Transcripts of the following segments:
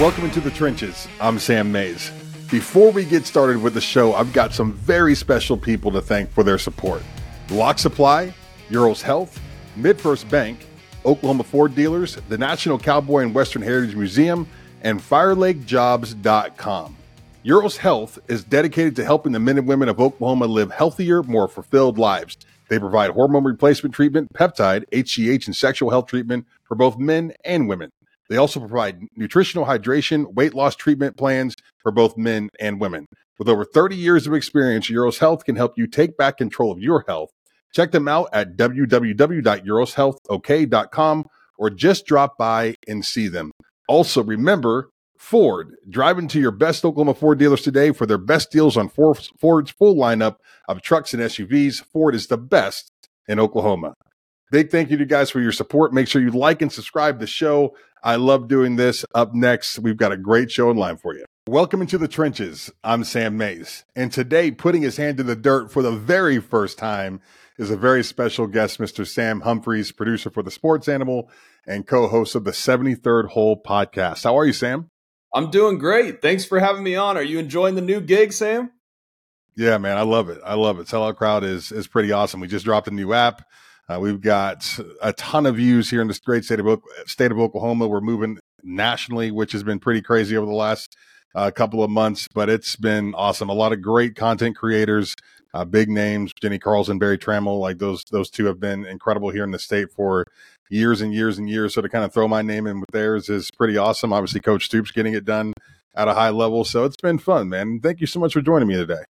Welcome into the trenches. I'm Sam Mayes. Before we get started with the show, I've got some very special people to thank for their support. Lock Supply, Euros Health, MidFirst Bank, Oklahoma Ford Dealers, the National Cowboy and Western Heritage Museum, and FireLakeJobs.com. Euros Health is dedicated to helping the men and women of Oklahoma live healthier, more fulfilled lives. They provide hormone replacement treatment, peptide, HGH, and sexual health treatment for both men and women. They also provide nutritional hydration, weight loss treatment plans for both men and women. With over 30 years of experience, Euros Health can help you take back control of your health. Check them out at www.euroshealthok.com or just drop by and see them. Also, remember Ford. Drive into your best Oklahoma Ford dealers today for their best deals on Ford's full lineup of trucks and SUVs. Ford is the best in Oklahoma. Big thank you to you guys for your support. Make sure you like and subscribe to the show. I love doing this. Up next, we've got a great show in line for you. Welcome into the trenches. I'm Sam Mayes. And today, putting his hand in the dirt for the very first time is a very special guest, Mr. Sam Humphreys, producer for The Sports Animal and co host of the 73rd Hole podcast. How are you, Sam? I'm doing great. Thanks for having me on. Are you enjoying the new gig, Sam? Yeah, man, I love it. I love it. Sellout Crowd is is pretty awesome. We just dropped a new app. Uh, we've got a ton of views here in this great state of state of Oklahoma. We're moving nationally, which has been pretty crazy over the last uh, couple of months, but it's been awesome. A lot of great content creators, uh, big names, Jenni Carlson, Berry Tramel, like those those two have been incredible here in the state for years and years and years. So to kind of throw my name in with theirs is pretty awesome. Obviously, Coach Stoops getting it done at a high level, so it's been fun, man. Thank you so much for joining me today.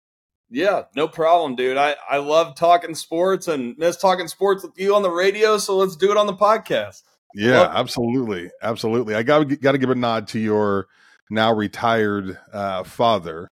Yeah, no problem, dude. I, I love talking sports and miss talking sports with you on the radio. So let's do it on the podcast. Yeah, love- absolutely, absolutely. I got got to give a nod to your now retired uh, father,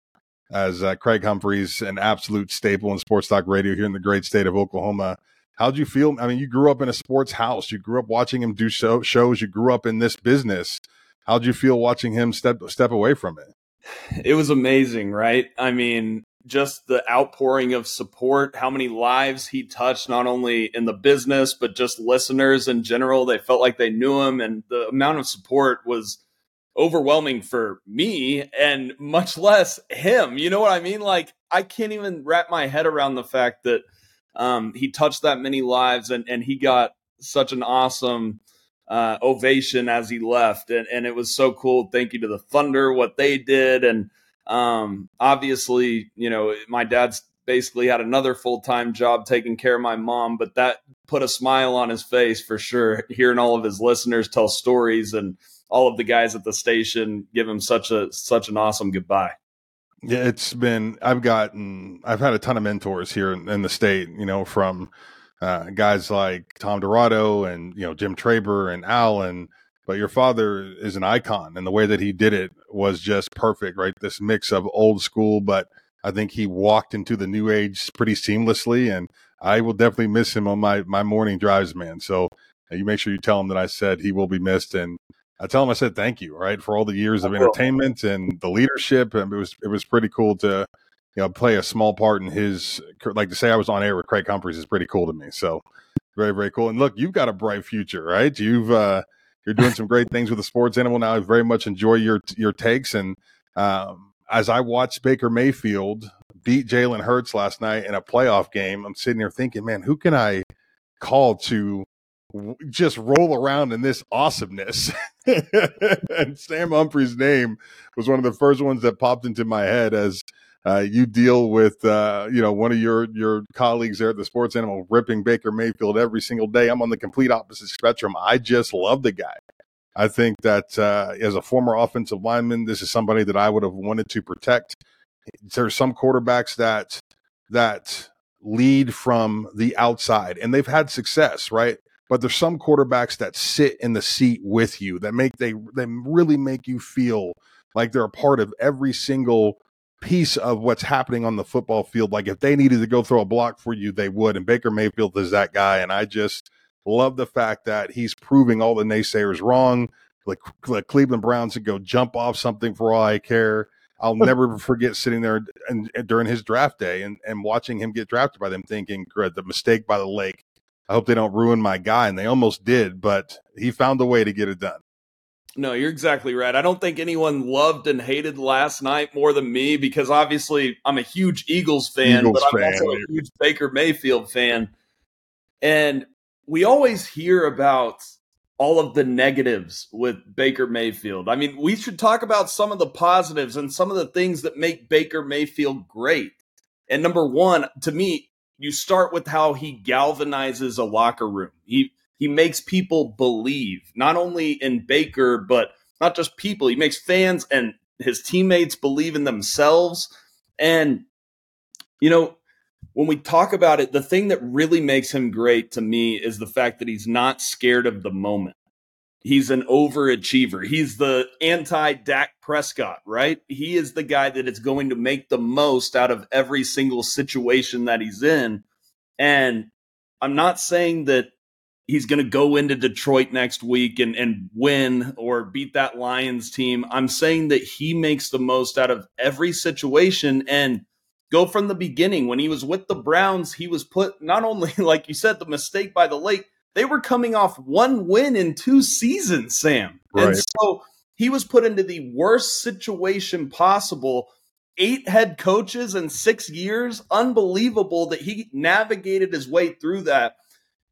as uh, Craig Humphreys, an absolute staple in sports talk radio here in the great state of Oklahoma. How'd you feel? I mean, you grew up in a sports house. You grew up watching him do show, shows. You grew up in this business. How'd you feel watching him step step away from it? It was amazing, right? I mean, just the outpouring of support, how many lives he touched, not only in the business, but just listeners in general. They felt like they knew him, and the amount of support was overwhelming for me and much less him. You know what I mean? Like, I can't even wrap my head around the fact that um, he touched that many lives and, and he got such an awesome uh, ovation as he left. And, and it was so cool. Thank you to the Thunder, what they did. And, um, obviously, you know, my dad's basically had another full time job taking care of my mom, but that put a smile on his face for sure. Hearing all of his listeners tell stories and all of the guys at the station give him such a such an awesome goodbye. Yeah, it's been. I've gotten. I've had a ton of mentors here in, in the state. You know, from uh, guys like Tom Dirato and you know Jim Traber and Al and but your father is an icon and the way that he did it was just perfect right? This mix of old school but i think he walked into the new age pretty seamlessly and i will definitely miss him on my my morning drives man. So you make sure you tell him that i said he will be missed and i tell him i said thank you right for all the years of entertainment and the leadership and it was it was pretty cool to you know play a small part in his like to say i was on air with craig humphreys is pretty cool to me. So very very cool. And look you've got a bright future right? You've uh you're doing some great things with the sports animal now. I very much enjoy your your takes. And um, as I watched Baker Mayfield beat Jalen Hurts last night in a playoff game, I'm sitting here thinking, man, who can I call to just roll around in this awesomeness? and Sam Humphrey's name was one of the first ones that popped into my head as uh, you deal with uh, you know one of your your colleagues there at the Sports Animal ripping Baker Mayfield every single day. I'm on the complete opposite spectrum. I just love the guy. I think that uh, as a former offensive lineman, this is somebody that I would have wanted to protect. There's some quarterbacks that that lead from the outside, and they've had success, right? But there's some quarterbacks that sit in the seat with you that make they they really make you feel like they're a part of every single piece of what's happening on the football field. Like if they needed to go throw a block for you, they would. And Baker Mayfield is that guy. And I just love the fact that he's proving all the naysayers wrong. Like the Cleveland Browns to go jump off something for all I care. I'll never forget sitting there and, and, during his draft day and, and watching him get drafted by them, thinking, "The mistake by the lake. I hope they don't ruin my guy." And they almost did, but he found a way to get it done. No, you're exactly right. I don't think anyone loved and hated last night more than me because obviously I'm a huge Eagles fan, Eagles but I'm fan. also a huge Baker Mayfield fan. And we always hear about all of the negatives with Baker Mayfield. I mean, we should talk about some of the positives and some of the things that make Baker Mayfield great. And number one, to me, you start with how he galvanizes a locker room. He he makes people believe not only in Baker, but not just people. He makes fans and his teammates believe in themselves. And you know, when we talk about it, the thing that really makes him great to me is the fact that he's not scared of the moment. He's an overachiever. He's the anti Dak Prescott, right? He is the guy that is going to make the most out of every single situation that he's in. And I'm not saying that he's going to go into Detroit next week and, and win or beat that Lions team. I'm saying that he makes the most out of every situation. And go from the beginning. When he was with the Browns, he was put not only, like you said, the mistake by the lake, they were coming off one win in two seasons, Sam. Right. And so he was put into the worst situation possible. Eight head coaches in six years. Unbelievable that he navigated his way through that.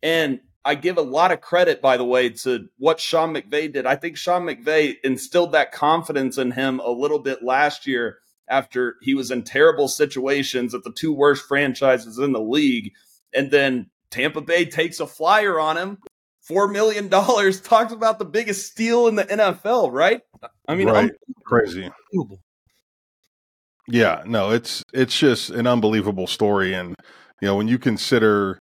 And I give a lot of credit, by the way, to what Sean McVay did. I think Sean McVay instilled that confidence in him a little bit last year after he was in terrible situations at the two worst franchises in the league. And then Tampa Bay takes a flyer on him. Four million dollars talks about the biggest steal in the NFL, right? I mean, right. crazy. Yeah, no, it's it's just an unbelievable story, and you know when you consider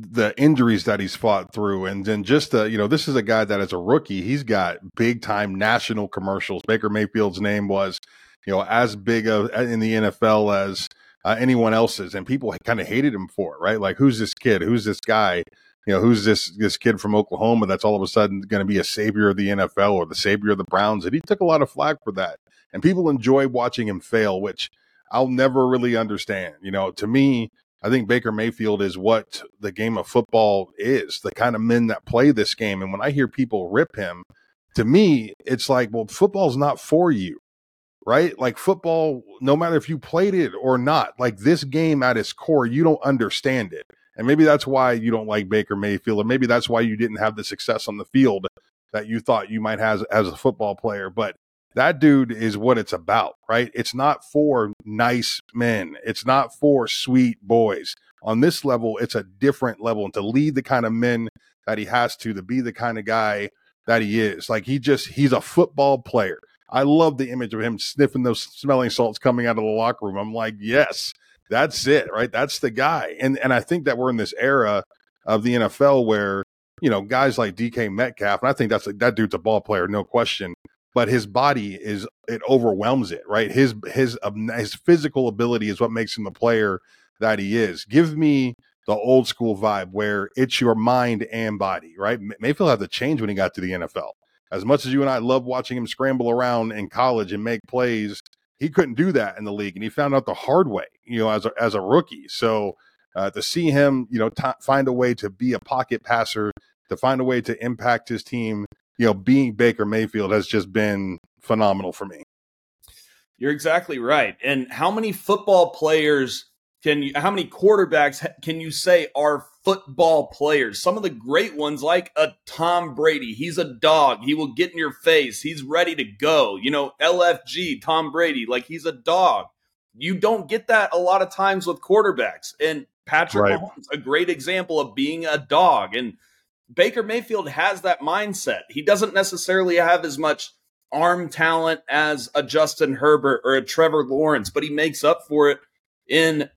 the injuries that he's fought through, and then just the you know this is a guy that as a rookie he's got big time national commercials. Baker Mayfield's name was you know, as big of in the NFL as uh, anyone else's, and people kind of hated him for it, right? Like, who's this kid? Who's this guy? You know, who's this this kid from Oklahoma that's all of a sudden going to be a savior of the NFL or the savior of the Browns? And he took a lot of flack for that, and people enjoy watching him fail, which I'll never really understand. You know, to me, I think Baker Mayfield is what the game of football is, the kind of men that play this game. And when I hear people rip him, to me, it's like, well, football's not for you right? Like football, no matter if you played it or not, like this game at its core, you don't understand it. And maybe that's why you don't like Baker Mayfield, or maybe that's why you didn't have the success on the field that you thought you might have as a football player. But that dude is what it's about, right? It's not for nice men. It's not for sweet boys. On this level, it's a different level. And to lead the kind of men that he has to, to be the kind of guy that he is, like he just, he's a football player. I love the image of him sniffing those smelling salts coming out of the locker room. I'm like, yes, that's it, right? That's the guy. And and I think that we're in this era of the NFL where you know guys like DK Metcalf, and I think that's a, that dude's a ball player, no question. But his body is it overwhelms it, right? His his um, his physical ability is what makes him the player that he is. Give me the old school vibe where it's your mind and body, right? Mayfield had to change when he got to the NFL as much as you and I love watching him scramble around in college and make plays, he couldn't do that in the league, and he found out the hard way, you know, as a, as a rookie. So uh, to see him, you know, t- find a way to be a pocket passer, to find a way to impact his team, you know, being Baker Mayfield has just been phenomenal for me. You're exactly right. And how many football players can you, how many quarterbacks can you say are football players? Some of the great ones, like a Tom Brady. He's a dog. He will get in your face. He's ready to go. You know, LFG, Tom Brady, like he's a dog. You don't get that a lot of times with quarterbacks. And Patrick right. Mahomes, a great example of being a dog. And Baker Mayfield has that mindset. He doesn't necessarily have as much arm talent as a Justin Herbert or a Trevor Lawrence, but he makes up for it in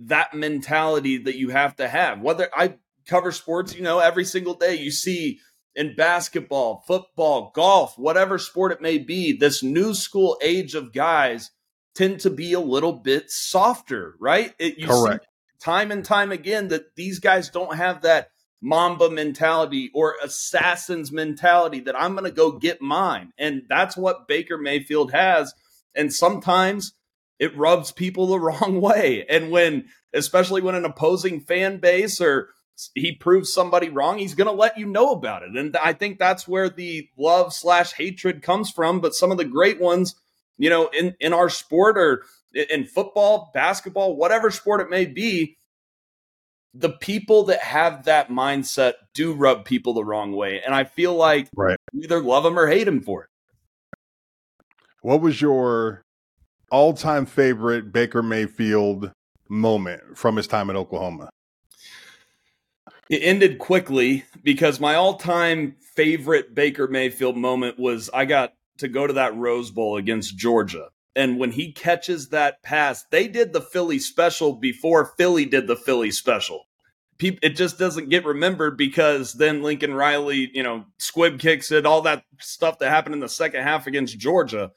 that mentality that you have to have. Whether I cover sports, you know, every single day you see in basketball, football, golf, whatever sport it may be, this new school age of guys tend to be a little bit softer, right? It, Correct. time and time again that these guys don't have that Mamba mentality or assassin's mentality that I'm going to go get mine. And that's what Baker Mayfield has. And sometimes it rubs people the wrong way. And when, especially when an opposing fan base or he proves somebody wrong, he's going to let you know about it. And I think that's where the love slash hatred comes from. But some of the great ones, you know, in, in our sport or in football, basketball, whatever sport it may be, the people that have that mindset do rub people the wrong way. And I feel like right. either love them or hate them for it. What was your all time favorite Baker Mayfield moment from his time in Oklahoma? It ended quickly because my all time favorite Baker Mayfield moment was I got to go to that Rose Bowl against Georgia. And when he catches that pass, they did the Philly special before Philly did the Philly special. It just doesn't get remembered because then Lincoln Riley, you know, squib kicks it, all that stuff that happened in the second half against Georgia.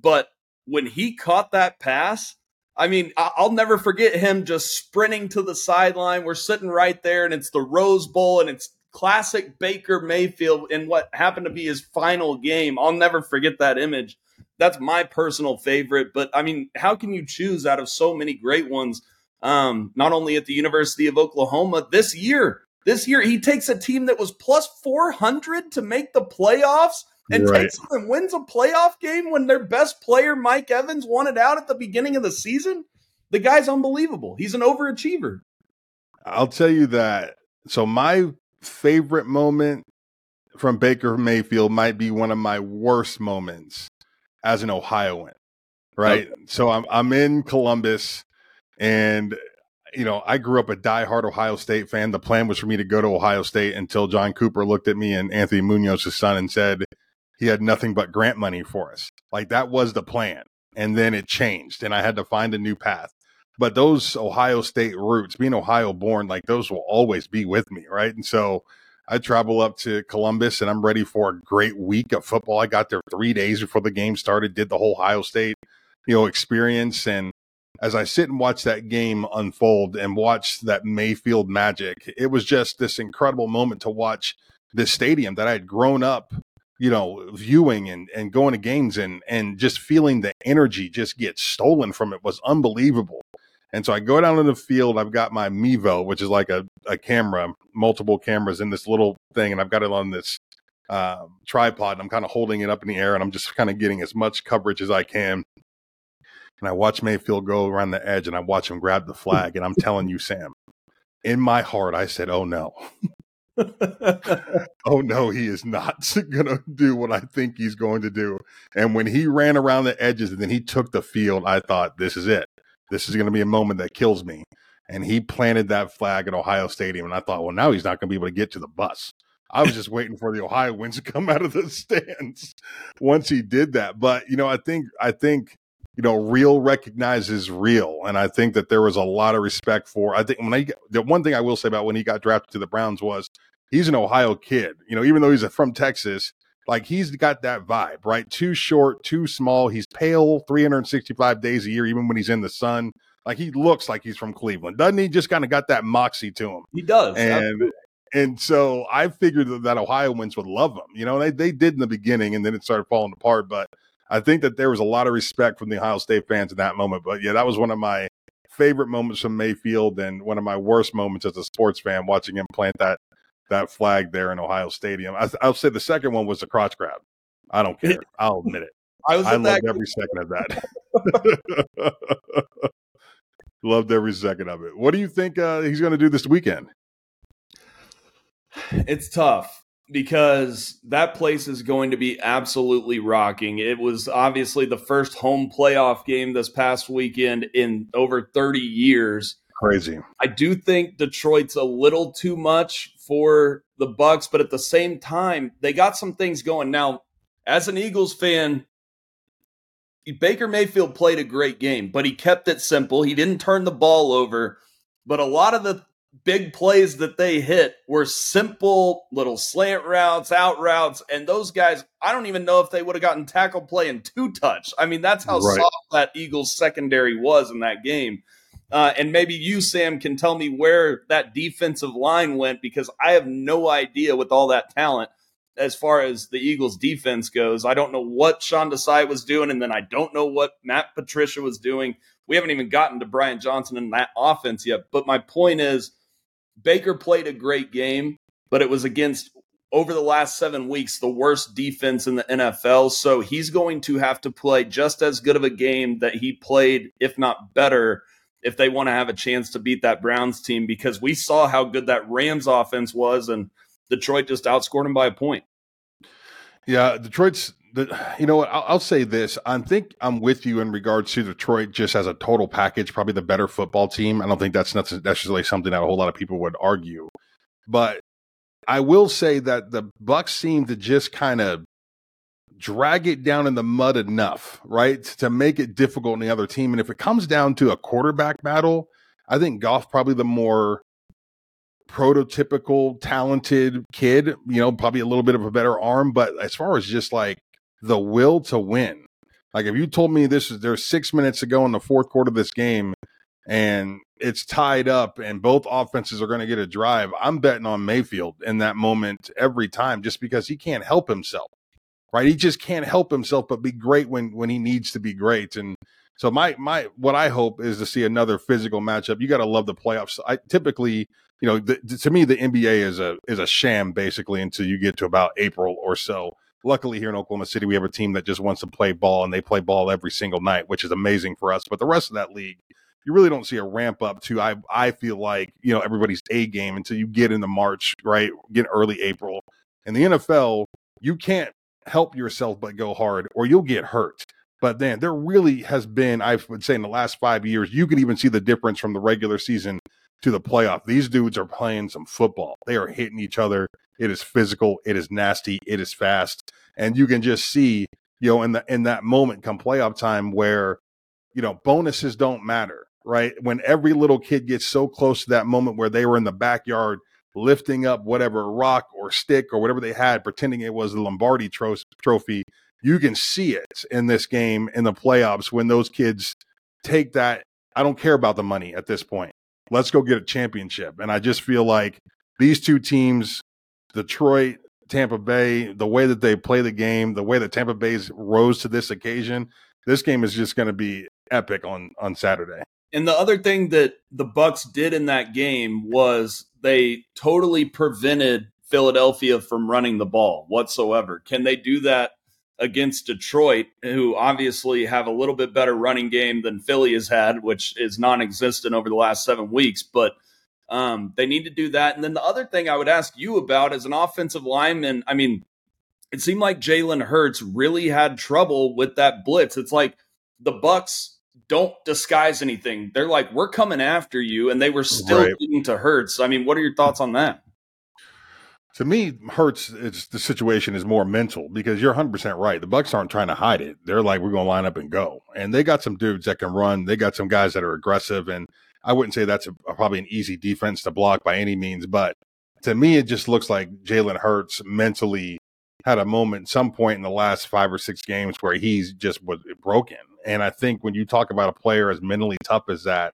But when he caught that pass, I mean, I'll never forget him just sprinting to the sideline. We're sitting right there, and it's the Rose Bowl, and it's classic Baker Mayfield in what happened to be his final game. I'll never forget that image. That's my personal favorite. But I mean, how can you choose out of so many great ones? Um, not only at the University of Oklahoma this year, this year he takes a team that was plus 400 to make the playoffs and right. takes them and wins a playoff game when their best player, Mike Evans, won it out at the beginning of the season. The guy's unbelievable. He's an overachiever. I'll tell you that. So, my favorite moment from Baker Mayfield might be one of my worst moments as an Ohioan, right? Okay. So, I'm, I'm in Columbus and you know, I grew up a diehard Ohio State fan. The plan was for me to go to Ohio State until John Cooper looked at me and Anthony Munoz, his son, and said, he had nothing but grant money for us. Like that was the plan. And then it changed and I had to find a new path. But those Ohio State roots, being Ohio born, like those will always be with me. Right. And so I travel up to Columbus and I'm ready for a great week of football. I got there three days before the game started, did the whole Ohio State, you know, experience. And as I sit and watch that game unfold and watch that Mayfield magic, it was just this incredible moment to watch this stadium that I had grown up you know, viewing and, and going to games and, and just feeling the energy just get stolen from it was unbelievable. And so I go down to the field. I've got my Mevo, which is like a, a camera, multiple cameras in this little thing, and I've got it on this uh, tripod. And I'm kind of holding it up in the air, and I'm just kind of getting as much coverage as I can. And I watch Mayfield go around the edge, and I watch him grab the flag. And I'm telling you, Sam, in my heart, I said, "Oh no." oh no, he is not going to do what I think he's going to do. And when he ran around the edges and then he took the field, I thought, this is it. This is going to be a moment that kills me. And he planted that flag at Ohio Stadium. And I thought, well, now he's not going to be able to get to the bus. I was just waiting for the Ohio Ohioans to come out of the stands once he did that. But, you know, I think, I think, you know, real recognizes real. And I think that there was a lot of respect for, I think when I, the one thing I will say about when he got drafted to the Browns was he's an Ohio kid. You know, even though he's from Texas, like he's got that vibe, right? Too short, too small. He's pale 365 days a year, even when he's in the sun. Like he looks like he's from Cleveland, doesn't he? Just kind of got that moxie to him. He does, and absolutely. and so I figured that, that Ohioans would love him. You know, they they did in the beginning, and then it started falling apart. But I think that there was a lot of respect from the Ohio State fans in that moment. But yeah, that was one of my favorite moments from Mayfield, and one of my worst moments as a sports fan watching him plant that that flag there in Ohio Stadium. I, will say the second one was the crotch grab. I don't care. I'll admit it. I, I loved every second of that. loved every second of it. What do you think uh, he's going to do this weekend? It's tough because that place is going to be absolutely rocking. It was obviously the first home playoff game this past weekend in over 30 years. Crazy. I do think Detroit's a little too much for the Bucs, but at the same time, they got some things going. Now, as an Eagles fan, Baker Mayfield played a great game, but he kept it simple. He didn't turn the ball over, but a lot of the big plays that they hit were simple little slant routes, out routes, and those guys, I don't even know if they would have gotten tackle play in two touch. I mean, that's how right. soft that Eagles secondary was in that game. Uh, and maybe you, Sam, can tell me where that defensive line went because I have no idea with all that talent as far as the Eagles' defense goes. I don't know what Sean Desai was doing, and then I don't know what Matt Patricia was doing. We haven't even gotten to Brian Johnson and that offense yet. But my point is, Baker played a great game, but it was against over the last seven weeks the worst defense in the NFL. So he's going to have to play just as good of a game that he played, if not better, if they want to have a chance to beat that Browns team because we saw how good that Rams offense was and Detroit just outscored him by a point. Yeah, Detroit's the, you know what? I'll, I'll, say this. I think I'm with you in regards to Detroit just as a total package, probably the better football team. I don't think that's necessarily something that a whole lot of people would argue. But I will say that the Bucs seem to just kind of drag it down in the mud enough, right, to make it difficult on the other team. And if it comes down to a quarterback battle, I think Goff probably the more prototypical talented kid, you know, probably a little bit of a better arm, but as far as just like the will to win. Like if you told me this is there's six minutes to go in the fourth quarter of this game and it's tied up and both offenses are going to get a drive, I'm betting on Mayfield in that moment every time just because he can't help himself. Right? He just can't help himself but be great when when he needs to be great. And so my my what I hope is to see another physical matchup. You got to love the playoffs. I typically, you know, the, to me the NBA is a is a sham basically until you get to about April or so luckily here in Oklahoma City, we have a team that just wants to play ball and they play ball every single night, which is amazing for us. But the rest of that league, you really don't see a ramp up to I I feel like, you know, everybody's A game until you get into March, right? Get early April. In the NFL, you can't help yourself but go hard or you'll get hurt. But then there really has been, I would say in the last five years, you can even see the difference from the regular season to the playoff. These dudes are playing some football. They are hitting each other. It is physical. It is nasty. It is fast. And you can just see, you know, in the in that moment come playoff time where, you know, bonuses don't matter, right? When every little kid gets so close to that moment where they were in the backyard lifting up whatever rock or stick or whatever they had, pretending it was the Lombardi tro- trophy, you can see it in this game in the playoffs when those kids take that. I don't care about the money at this point. Let's go get a championship. And I just feel like these two teams Detroit, Tampa Bay, the way that they play the game, the way that Tampa Bay's rose to this occasion, this game is just going to be epic on on Saturday. And the other thing that the Bucs did in that game was they totally prevented Philadelphia from running the ball whatsoever. Can they do that against Detroit, who obviously have a little bit better running game than Philly has had, which is non-existent over the last seven weeks, but um, they need to do that. And then the other thing I would ask you about as an offensive lineman, I mean, it seemed like Jalen Hurts really had trouble with that blitz. It's like the Bucs don't disguise anything. They're like, we're coming after you, and they were still right. getting to Hurts. I mean, what are your thoughts on that? To me, Hurts, it's the situation is more mental because you're 100 percent right. The Bucs aren't trying to hide it. They're like, we're going to line up and go, and they got some dudes that can run. They got some guys that are aggressive, and I wouldn't say that's a, probably an easy defense to block by any means, but to me, it just looks like Jalen Hurts mentally had a moment some point in the last five or six games where he's just was broken. And I think when you talk about a player as mentally tough as that,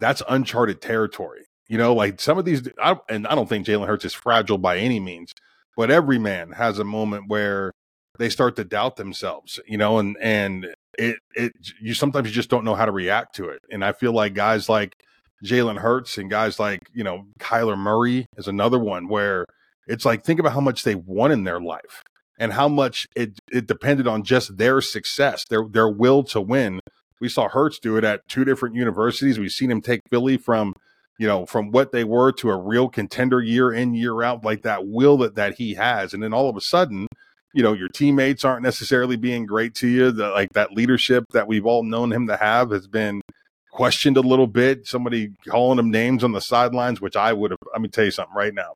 that's uncharted territory. You know, like some of these, I, and I don't think Jalen Hurts is fragile by any means, but every man has a moment where they start to doubt themselves, you know, and and it it you sometimes you just don't know how to react to it. And I feel like guys like Jalen Hurts and guys like, you know, Kyler Murray is another one where it's like think about how much they won in their life and how much it it depended on just their success, their their will to win. We saw Hurts do it at two different universities. We've seen him take Philly from, you know, from what they were to a real contender year in, year out, like that will that that he has. And then all of a sudden, you know your teammates aren't necessarily being great to you the, like that leadership that we've all known him to have has been questioned a little bit somebody calling him names on the sidelines which i would have let me tell you something right now.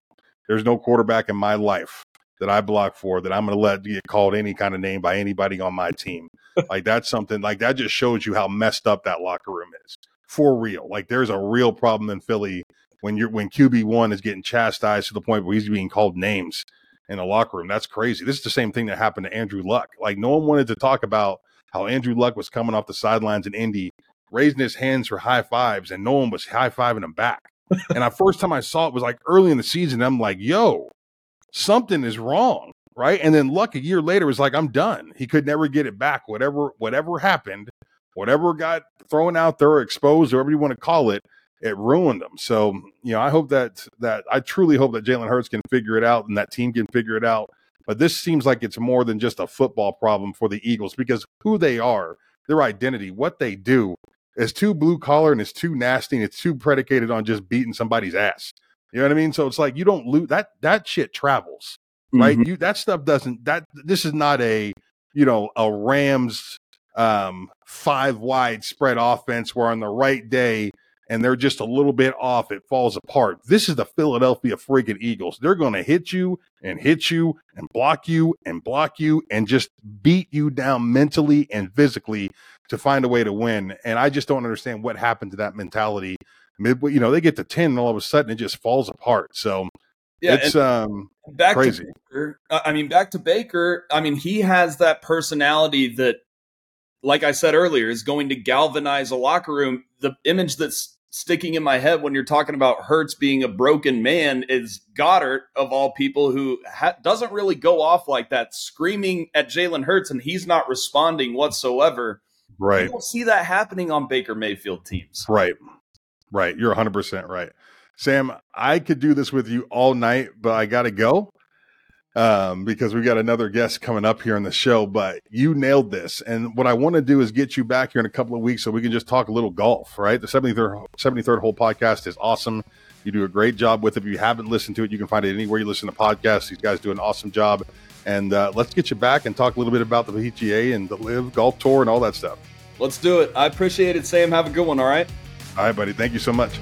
There's no quarterback in my life that i block for that i'm going to let get called any kind of name by anybody on my team. Like that's something like that just shows you how messed up that locker room is for real. Like there's a real problem in philly when you're when qb1 is getting chastised to the point where he's being called names in the locker room. That's crazy. This is the same thing that happened to Andrew Luck. Like no one wanted to talk about how Andrew Luck was coming off the sidelines in Indy, raising his hands for high fives, and no one was high fiving him back. and the first time I saw it was like early in the season. I'm like, yo, something is wrong. Right. And then Luck a year later was like, I'm done. He could never get it back. Whatever, whatever happened, whatever got thrown out there or exposed, or whatever you want to call it, it ruined them. So, you know, I hope that that I truly hope that Jalen Hurts can figure it out and that team can figure it out. But this seems like it's more than just a football problem for the Eagles because who they are, their identity, what they do is too blue collar and it's too nasty and it's too predicated on just beating somebody's ass. You know what I mean? So it's like you don't lose that that shit travels. Right? Mm-hmm. You that stuff doesn't that this is not a, you know, a Rams um five wide spread offense where on the right day and they're just a little bit off, it falls apart. This is the Philadelphia friggin' Eagles. They're going to hit you and hit you and block you and block you and just beat you down mentally and physically to find a way to win. And I just don't understand what happened to that mentality. You know, they get to 10 and all of a sudden it just falls apart. So yeah, it's um back crazy. To Baker, I mean, back to Baker. I mean, he has that personality that, like I said earlier, is going to galvanize a locker room. The image that's sticking in my head when you're talking about Hurts being a broken man is Goddard of all people who ha- doesn't really go off like that, screaming at Jalen Hurts, and he's not responding whatsoever. Right. You don't see that happening on Baker Mayfield teams. Right. Right. You're 100% right. Sam, I could do this with you all night, but I got to go um, because we've got another guest coming up here on the show. But you nailed this, and what I want to do is get you back here in a couple of weeks so we can just talk a little golf. Right, the 73rd 73rd hole podcast is awesome. You do a great job with it. If you haven't listened to it, you can find it anywhere you listen to podcasts. These guys do an awesome job. And uh, let's get you back and talk a little bit about the PGA and the LIV Golf Tour and all that stuff. Let's do it. I appreciate it, Sam. Have a good one. All right. All right, buddy. Thank you so much.